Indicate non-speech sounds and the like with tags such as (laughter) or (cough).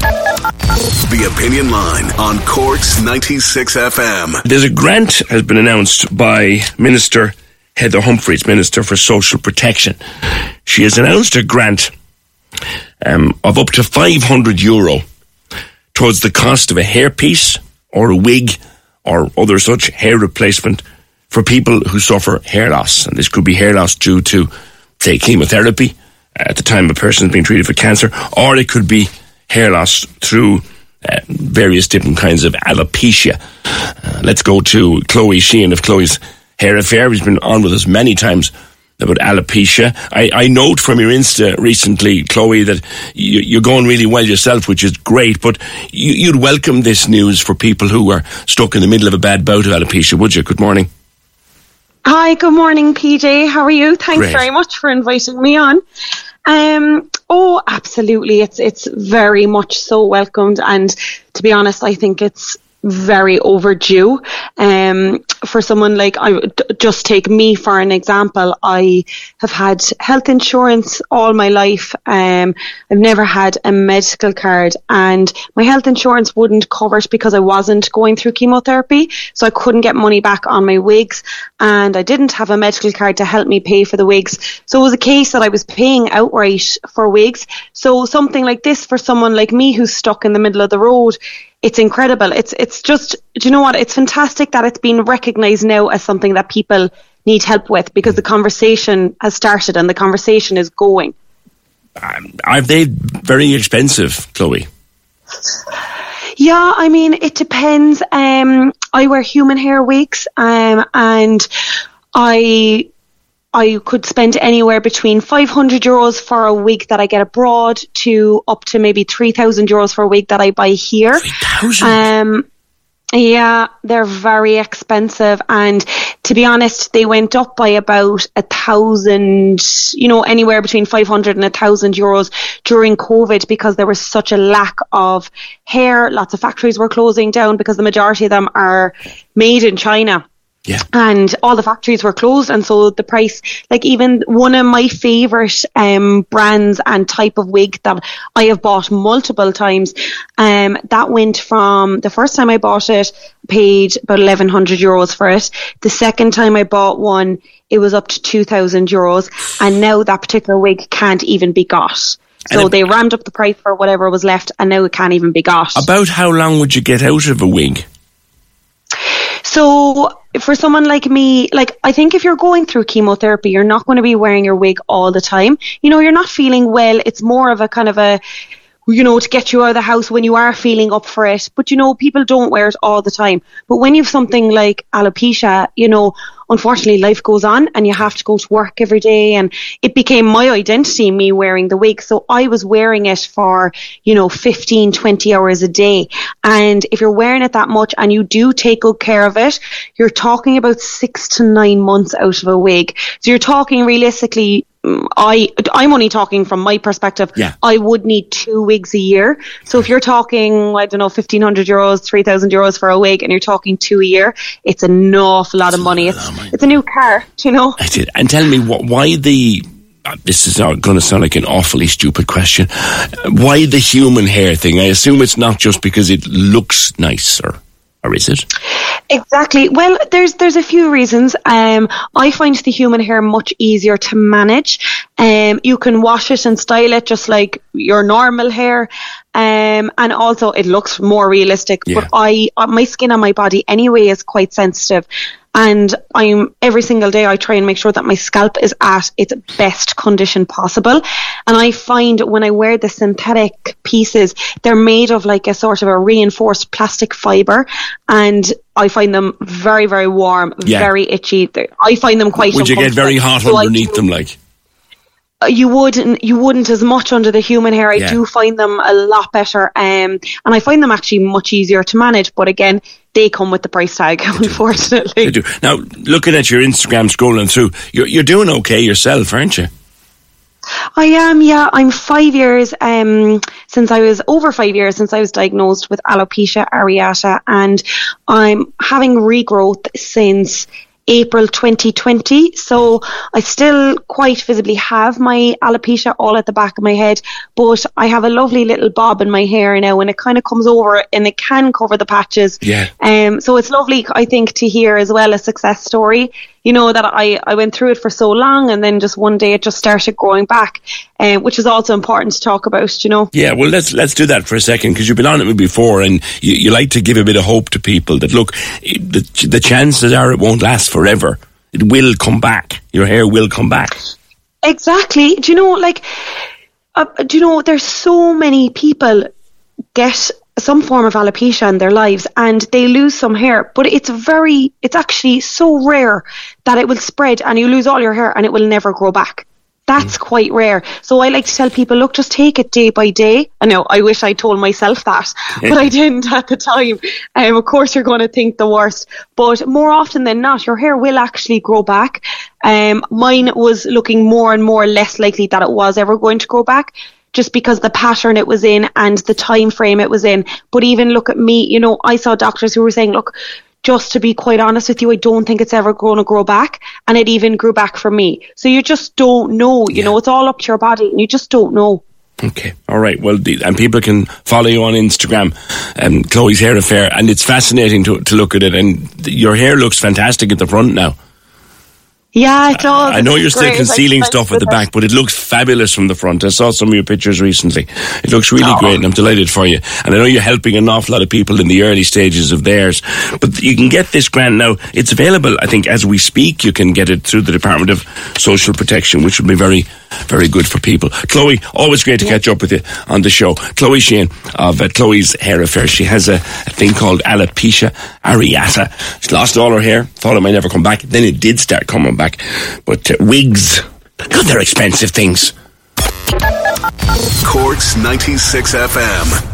The Opinion Line on Cork's 96 FM. There's a grant has been announced by Minister Heather Humphreys, Minister for Social Protection. She has announced a grant um, of up to 500 euro towards the cost of a hairpiece or a wig or other such hair replacement for people who suffer hair loss. And this could be hair loss due to, say, chemotherapy at the time a person is being treated for cancer, or it could be hair loss through uh, various different kinds of alopecia. Uh, let's go to Chloe Sheehan of Chloe's Hair Affair. He's been on with us many times about alopecia. I, I note from your Insta recently, Chloe, that you, are going really well yourself, which is great, but you, you'd welcome this news for people who are stuck in the middle of a bad bout of alopecia, would you? Good morning. Hi, good morning, PJ. How are you? Thanks Great. very much for inviting me on. Um, oh, absolutely. It's it's very much so welcomed, and to be honest, I think it's very overdue. Um, for someone like I just take me for an example. I have had health insurance all my life. Um, I've never had a medical card, and my health insurance wouldn't cover it because I wasn't going through chemotherapy, so I couldn't get money back on my wigs, and I didn't have a medical card to help me pay for the wigs. So it was a case that I was paying outright for wigs. So something like this for someone like me who's stuck in the middle of the road it's incredible. It's it's just do you know what? It's fantastic that it's been recognised now as something that people need help with because the conversation has started and the conversation is going. Um, are they very expensive, Chloe? Yeah, I mean it depends. Um, I wear human hair wigs, um, and I I could spend anywhere between 500 euros for a wig that I get abroad to up to maybe 3,000 euros for a wig that I buy here. 3,000? Um, yeah, they're very expensive. And to be honest, they went up by about a thousand, you know, anywhere between 500 and a thousand euros during COVID because there was such a lack of hair. Lots of factories were closing down because the majority of them are made in China. Yeah. And all the factories were closed. And so the price, like even one of my favorite, um, brands and type of wig that I have bought multiple times, um, that went from the first time I bought it, paid about 1100 euros for it. The second time I bought one, it was up to 2000 euros. And now that particular wig can't even be got. So they rammed up the price for whatever was left and now it can't even be got. About how long would you get out of a wig? So for someone like me, like I think if you're going through chemotherapy, you're not going to be wearing your wig all the time. You know, you're not feeling well. It's more of a kind of a you know, to get you out of the house when you are feeling up for it. But you know, people don't wear it all the time. But when you have something like alopecia, you know, unfortunately life goes on and you have to go to work every day. And it became my identity me wearing the wig. So i was wearing it for you know 15 20 hours a day. And if you're wearing it that much and you do take good care of it you're talking about six to nine months out of a wig. So you're talking realistically I I'm only talking from my perspective. Yeah. I would need two wigs a year. So if you're talking, I don't know, fifteen hundred euros, three thousand euros for a wig, and you're talking two a year, it's an awful lot of money. It's it's a new car, you know. I did. And tell me what, why the. uh, This is going to sound like an awfully stupid question. Why the human hair thing? I assume it's not just because it looks nicer. Or is it? Exactly. Well, there's there's a few reasons. Um, I find the human hair much easier to manage. Um, you can wash it and style it just like your normal hair, um, and also it looks more realistic. Yeah. But I, uh, my skin on my body anyway is quite sensitive, and I'm every single day I try and make sure that my scalp is at its best condition possible. And I find when I wear the synthetic pieces, they're made of like a sort of a reinforced plastic fiber, and I find them very very warm, Yeah. very itchy. I find them quite. Would you get very hot. So underneath them, like? Uh, you wouldn't you wouldn't as much under the human hair. I Yeah. do find them a lot better, um, and I find them actually much easier to manage. But again, they come with the price tag, (laughs) unfortunately. They do. Now, looking at your Instagram, scrolling through, you're, you're doing okay yourself, aren't you? I am, yeah. I'm five years um, since I was over five years since I was diagnosed with alopecia areata, and I'm having regrowth since April 2020. So I still quite visibly have my alopecia all at the back of my head, but I have a lovely little bob in my hair now, and it kind of comes over and it can cover the patches. Yeah. Um, so it's lovely, I think, to hear as well a success story. You know that I, I went through it for so long, and then just one day it just started growing back, um, which is also important to talk about. You know. Yeah, well, let's let's do that for a second because you've been on it before, and you, you like to give a bit of hope to people that look, the the chances are it won't last forever. It will come back. Your hair will come back. Exactly. Do you know, like, uh, do you know, there's so many people get some form of alopecia in their lives and they lose some hair, but it's very, it's actually so rare that it will spread and you lose all your hair and it will never grow back. That's quite rare. So I like to tell people, look, just take it day by day. I know, I wish I told myself that, (laughs) but I didn't at the time. Um, of course, you're going to think the worst, but more often than not, your hair will actually grow back. Um, mine was looking more and more less likely that it was ever going to grow back just because the pattern it was in and the time frame it was in. But even look at me, you know, I saw doctors who were saying, look, just to be quite honest with you, I don't think it's ever going to grow back. And it even grew back for me. So you just don't know, you know, it's all up to your body and you just don't know. Okay, all right. Well, the, and people can follow you on Instagram, um, Chloe's Hair Affair, and it's fascinating to to look at it. And your hair looks fantastic at the front now. Yeah, it does. I know you're still great. concealing stuff at the back, but it looks fabulous from the front. I saw some of your pictures recently. It looks really Oh. great, and I'm delighted for you. And I know you're helping an awful lot of people in the early stages of theirs. But you can get this grant now. It's available, I think, as we speak. You can get it through the Department of Social Protection, which would be very, very good for people. Chloe, always great to catch up with you on the show. Chloe Shane of uh, Chloe's Hair Affair. She has a, a thing called alopecia areata. She lost all her hair, thought it might never come back. Then it did start coming back. But uh, wigs, God, they're expensive things. Cork's 96 FM.